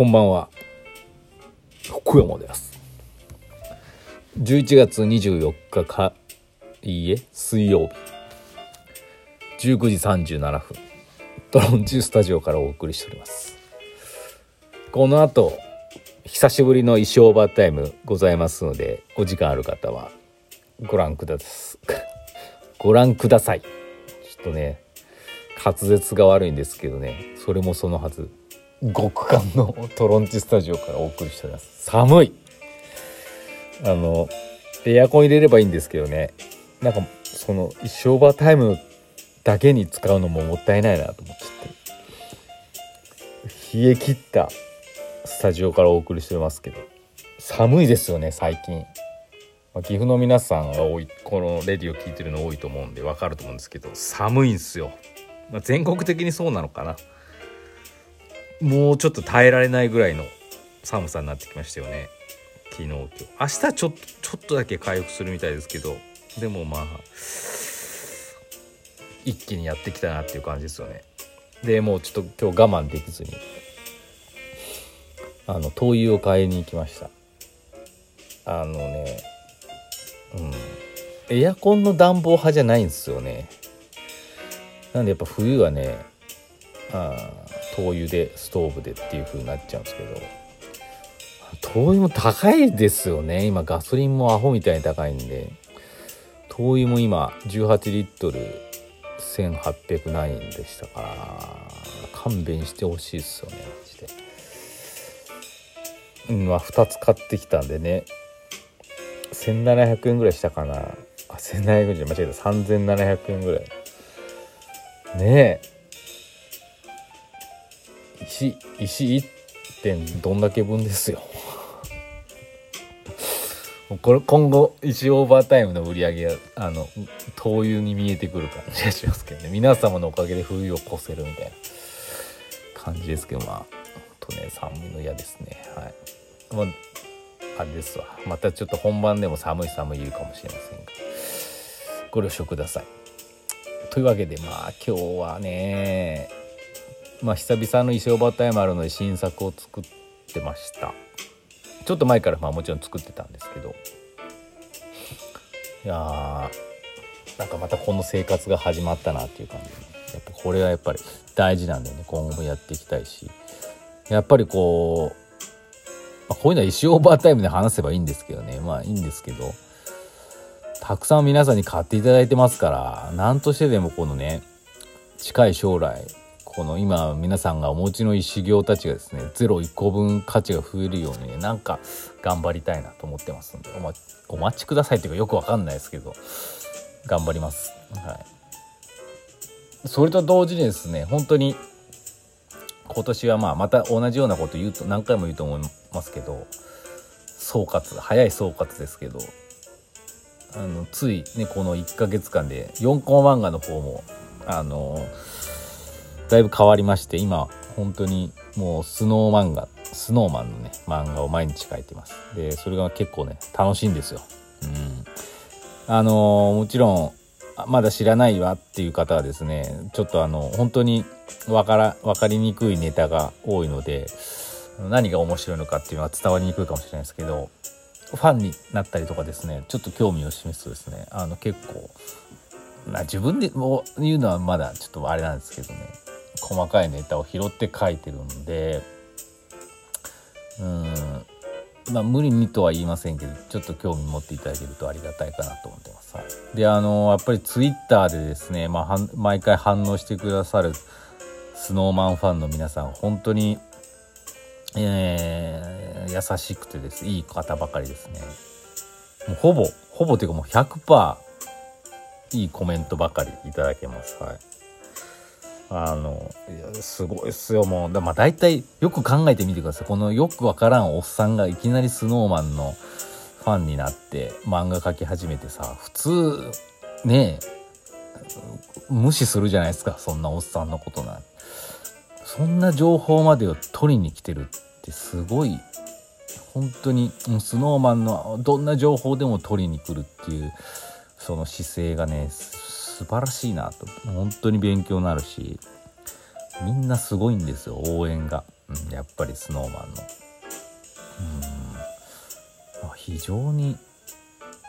こんばんは。福山です。11月24日かいいえ水曜日。19時37分。トロンチュースタジオからお送りしております。この後久しぶりの衣装バータイムございますのでお時間ある方はご覧ください。ご覧ください。ちょっとね滑舌が悪いんですけどねそれもそのはず。極寒のトロンチスタジオからお送りしております。寒い。あのエアコン入れればいいんですけどね。なんかその一生バータイムだけに使うのももったいないなと思っちゃって。冷え切ったスタジオからお送りしてますけど。寒いですよね最近、ま、岐阜の皆さんが多いこのレディを聞いてるの多いと思うんでわかると思うんですけど寒いんすよ、まあ、全国的にそうなのかな。もうちょっと耐えられないぐらいの寒さになってきましたよね。昨日今日。明日ちょっとちょっとだけ回復するみたいですけどでもまあ一気にやってきたなっていう感じですよね。でもうちょっと今日我慢できずにあの灯油を買いに行きました。あのねうん。エアコンの暖房派じゃないんですよね。なんでやっぱ冬はねあ灯油でストーブでっていう風になっちゃうんですけど。灯油も高いですよね。今ガソリンもアホみたいに高いんで。灯油も今18リットル1800何円でしたから。勘弁してほしいですよねマジで。うんまあ2つ買ってきたんでね。1700円ぐらいしたかな。あ1700円じゃ間違えた。3700円ぐらい。ねえ。石石1点どんだけ分ですよ。これ今後石オーバータイムの売り上げがあの灯油に見えてくる感じがしますけどね。皆様のおかげで冬を越せるみたいな感じですけどまあとね寒いの嫌ですね。はい。まああれですわ。またちょっと本番でも寒い寒い言うかもしれませんが。ご了承ください。というわけでまあ今日はねまあ久々の衣装バータイムあるので新作を作ってました。ちょっと前からまあもちろん作ってたんですけど。いやーなんかまたこの生活が始まったなっていう感じ。で、やっぱこれはやっぱり大事なんでね。今後もやっていきたいし。やっぱりこう、まあ、こういうのは石オーバータイムで話せばいいんですけどね。まあいいんですけど。たくさん皆さんに買っていただいてますから何としてでもこのね近い将来この今皆さんがお持ちの石行たちがですね01個分価値が増えるようにねなんか頑張りたいなと思ってますんでお待ちお待ちくださいっていうかよくわかんないですけど頑張ります。はい。それと同時にですね本当に今年はまあまた同じようなこと言うと何回も言うと思いますけど総括早い総括ですけどあのついねこの1ヶ月間で4コマ漫画の方もあのだいぶ変わりまして今本当にもうスノー漫画スノーマンのね漫画を毎日描いてます。でそれが結構ね楽しいんですよ。うん。あのもちろんまだ知らないわっていう方はですねちょっとあの本当にわから分かりにくいネタが多いので何が面白いのかっていうのは伝わりにくいかもしれないですけどファンになったりとかですねちょっと興味を示すとですねあの結構まあ自分でも言うのはまだちょっとあれなんですけどね。細かいネタを拾って書いてるんでうんまあ無理にとは言いませんけどちょっと興味持っていただけるとありがたいかなと思ってます。であのやっぱりツイッターでですね、まあ、毎回反応してくださるスノーマンファンの皆さん本当に、えー、優しくてですいい方ばかりですね。もうほぼほぼというかもう100%いいコメントばかりいただけます。はいあのすごいっすよもう。だまあ大体よく考えてみてください。このよくわからんおっさんがいきなりスノーマンのファンになって漫画描き始めてさ普通ねえ無視するじゃないですかそんなおっさんのことなんそんな情報までを取りに来てるってすごい本当にスノーマンのどんな情報でも取りに来るっていうその姿勢がね素晴らしいなと。本当に勉強になるしみんなすごいんですよ応援が。うん、やっぱりスノーマンの。うん。まあ、非常に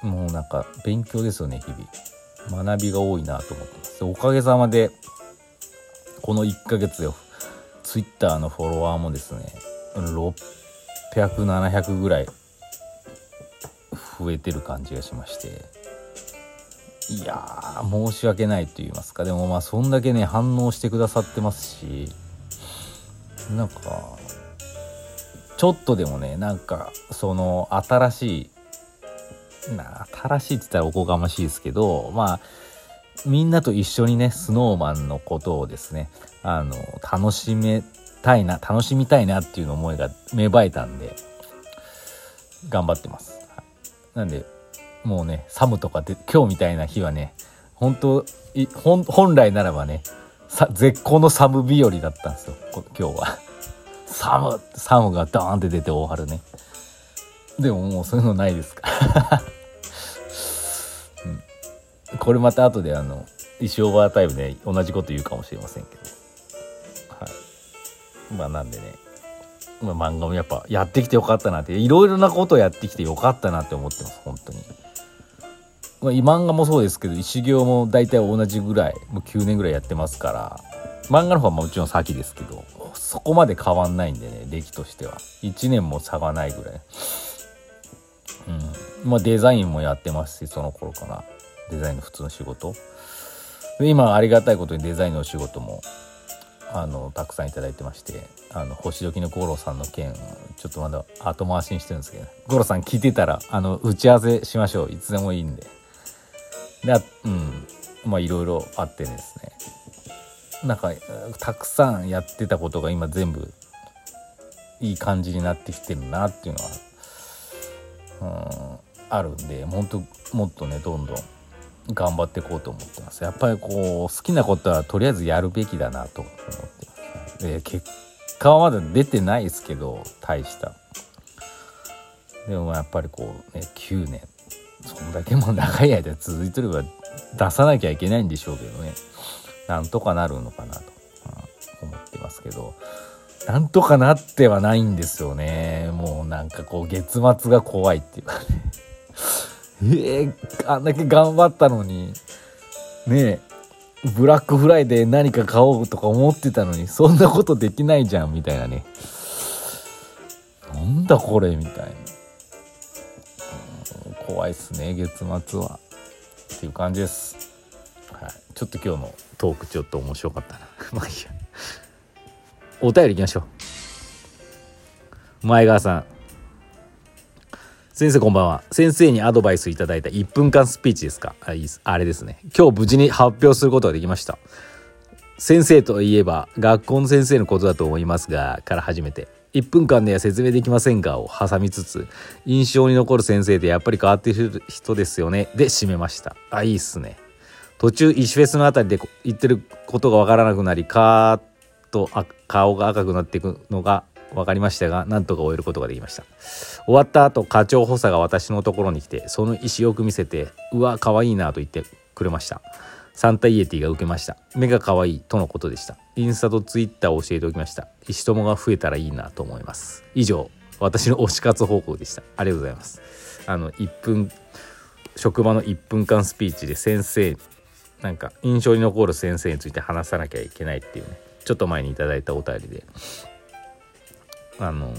もうなんか勉強ですよね日々。学びが多いなと思ってます。おかげさまでこの1ヶ月よツイッターのフォロワーもですね600700ぐらい増えてる感じがしまして。いやー申し訳ないと言いますか。でもまあそんだけね反応してくださってますしなんかちょっとでもねなんかその新しいな新しいって言ったらおこがましいですけどまあみんなと一緒にねスノーマンのことをですねあの楽しめたいな楽しみたいなっていう思いが芽生えたんで頑張ってます、はい、なんでもうね寒とかで今日みたいな日はね本当本来ならばねさ絶好の寒日和だったんですよ今日は。寒寒がドーンって出て大春ね。でももうそういうのないですか。ら、うん、これまた後であの石オーバータイムで同じこと言うかもしれませんけど。はい。まあなんでね。まあ、漫画もやっぱやってきてよかったなっていろいろなことをやってきてよかったなって思ってます本当に。まあ、漫画もそうですけど石行も大体同じぐらいもう9年ぐらいやってますから。漫画の方はもちろん先ですけどそこまで変わんないんでね歴としては。1年も差がないぐらい。うん。まあデザインもやってますしその頃から。デザインの普通の仕事。で今ありがたいことにデザインのお仕事もあのたくさん頂いてましてあの星時の五郎さんの件ちょっとまだ後回しにしてるんですけど五郎さん聞いてたらあの打ち合わせしましょう。いつでもいいんで。でうん。まあいろいろあってですね。なんかたくさんやってたことが今全部いい感じになってきてるなっていうのは、うん、あるんで本当もっとねどんどん頑張っていこうと思ってます。やっぱりこう好きなことはとりあえずやるべきだなと思ってます。で結果はまだ出てないですけど大した。でもやっぱりこうね9年。そんだけも長い間続いてれば出さなきゃいけないんでしょうけどね。なんとかなるのかなと、うん、思ってますけど。なんとかなってはないんですよね。もうなんかこう月末が怖いっていうかね。えー、あんだけ頑張ったのに。ねえ。ブラックフライデー何か買おうとか思ってたのにそんなことできないじゃんみたいなね。なんだこれみたいな。怖いっすね月末は。っていう感じです、はい、ちょっと今日のトークちょっと面白かったな。まあいいや。お便りいきましょう。前川さん。先生こんばんは。先生にアドバイスいただいた1分間スピーチですか？あいいあれですね。今日無事に発表することができました。先生といえば学校の先生のことだと思いますがから始めて1分間では説明できませんがを挟みつつ印象に残る先生でやっぱり変わっている人ですよね。で締めました。あいいっすね。途中石フェスのあたりで言ってることがわからなくなりカーッと顔が赤くなっていくのが分かりましたがなんとか終えることができました。終わった後課長補佐が私のところに来てその意思よく見せてうわ可愛いなと言ってくれました。サンタイエティが受けました。目が可愛いとのことでした。インスタとツイッターを教えておきました。石友が増えたらいいなと思います。以上私の推し活報告でした。ありがとうございます。あの1分職場の1分間スピーチで先生なんか印象に残る先生について話さなきゃいけないっていうね。ちょっと前に頂いたお便りで。あの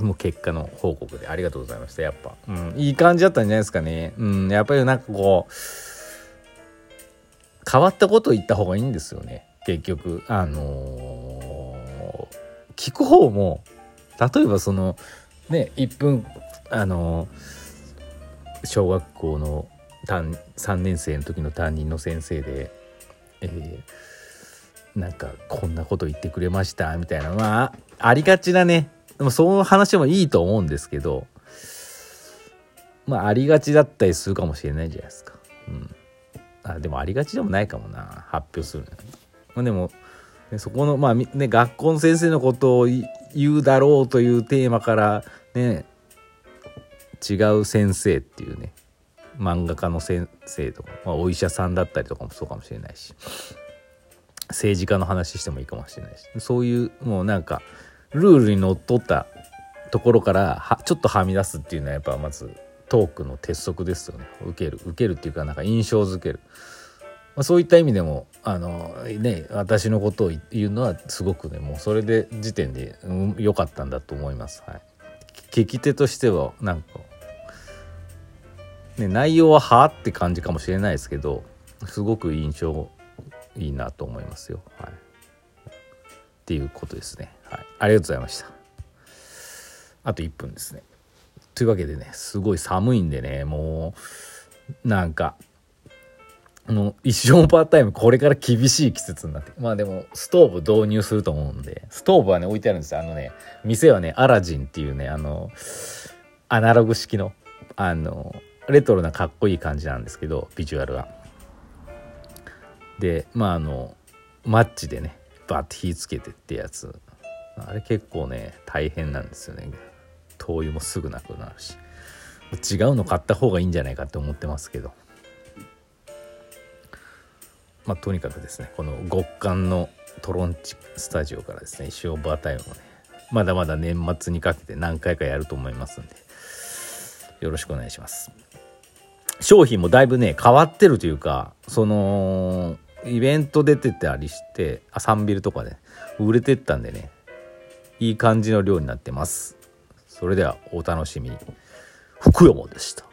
もう結果の報告で。ありがとうございました。やっぱ、うん、いい感じだったんじゃないですかね。うんやっぱりなんかこう変わったことを言った方がいいんですよね。結局。あのー、聞く方も例えばそのね1分あのー、小学校の3年生の時の担任の先生で、えー、なんかこんなこと言ってくれましたみたいな。まあありがちなね。でもその話もいいと思うんですけどまあありがちだったりするかもしれないじゃないですか。うん。あでもありがちでもないかもな。発表するまあ、でもそこのまあね学校の先生のことを言うだろうというテーマからね違う先生っていうね漫画家の先生とか、まあ、お医者さんだったりとかもそうかもしれないし政治家の話してもいいかもしれないしそういうもうなんかルールにのっとったところからはちょっとはみ出すっていうのはやっぱまずトークの鉄則ですよね受ける受けるっていうかなんか印象づける、まあ、そういった意味でもあのね私のことを言うのはすごくねもうそれで時点で良、うん、かったんだと思います。はい、聞き手としてはなんか、ね、内容ははあって感じかもしれないですけどすごく印象いいなと思いますよ。はい、っていうことですね。はい、ありがとうございました。あと1分ですね。というわけでねすごい寒いんでねもうなんかあの一生パータイムこれから厳しい季節になってまあでもストーブ導入すると思うんで。ストーブはね置いてあるんですよ。あのね店はねアラジンっていうねあのアナログ式のあのレトロなかっこいい感じなんですけどビジュアルは。でまああのマッチでねバッて火つけてってやつ。あれ結構ね大変なんですよね。灯油もすぐなくなるし違うの買った方がいいんじゃないかって思ってますけど。まあとにかくですねこの極寒のトロンチスタジオからですね一生バータイムをねまだまだ年末にかけて何回かやると思いますんでよろしくお願いします。商品もだいぶね変わってるというかそのイベント出てたりしてあサンビルとかで、ね、売れてったんでねいい感じの量になってます。それではお楽しみに。福山でした。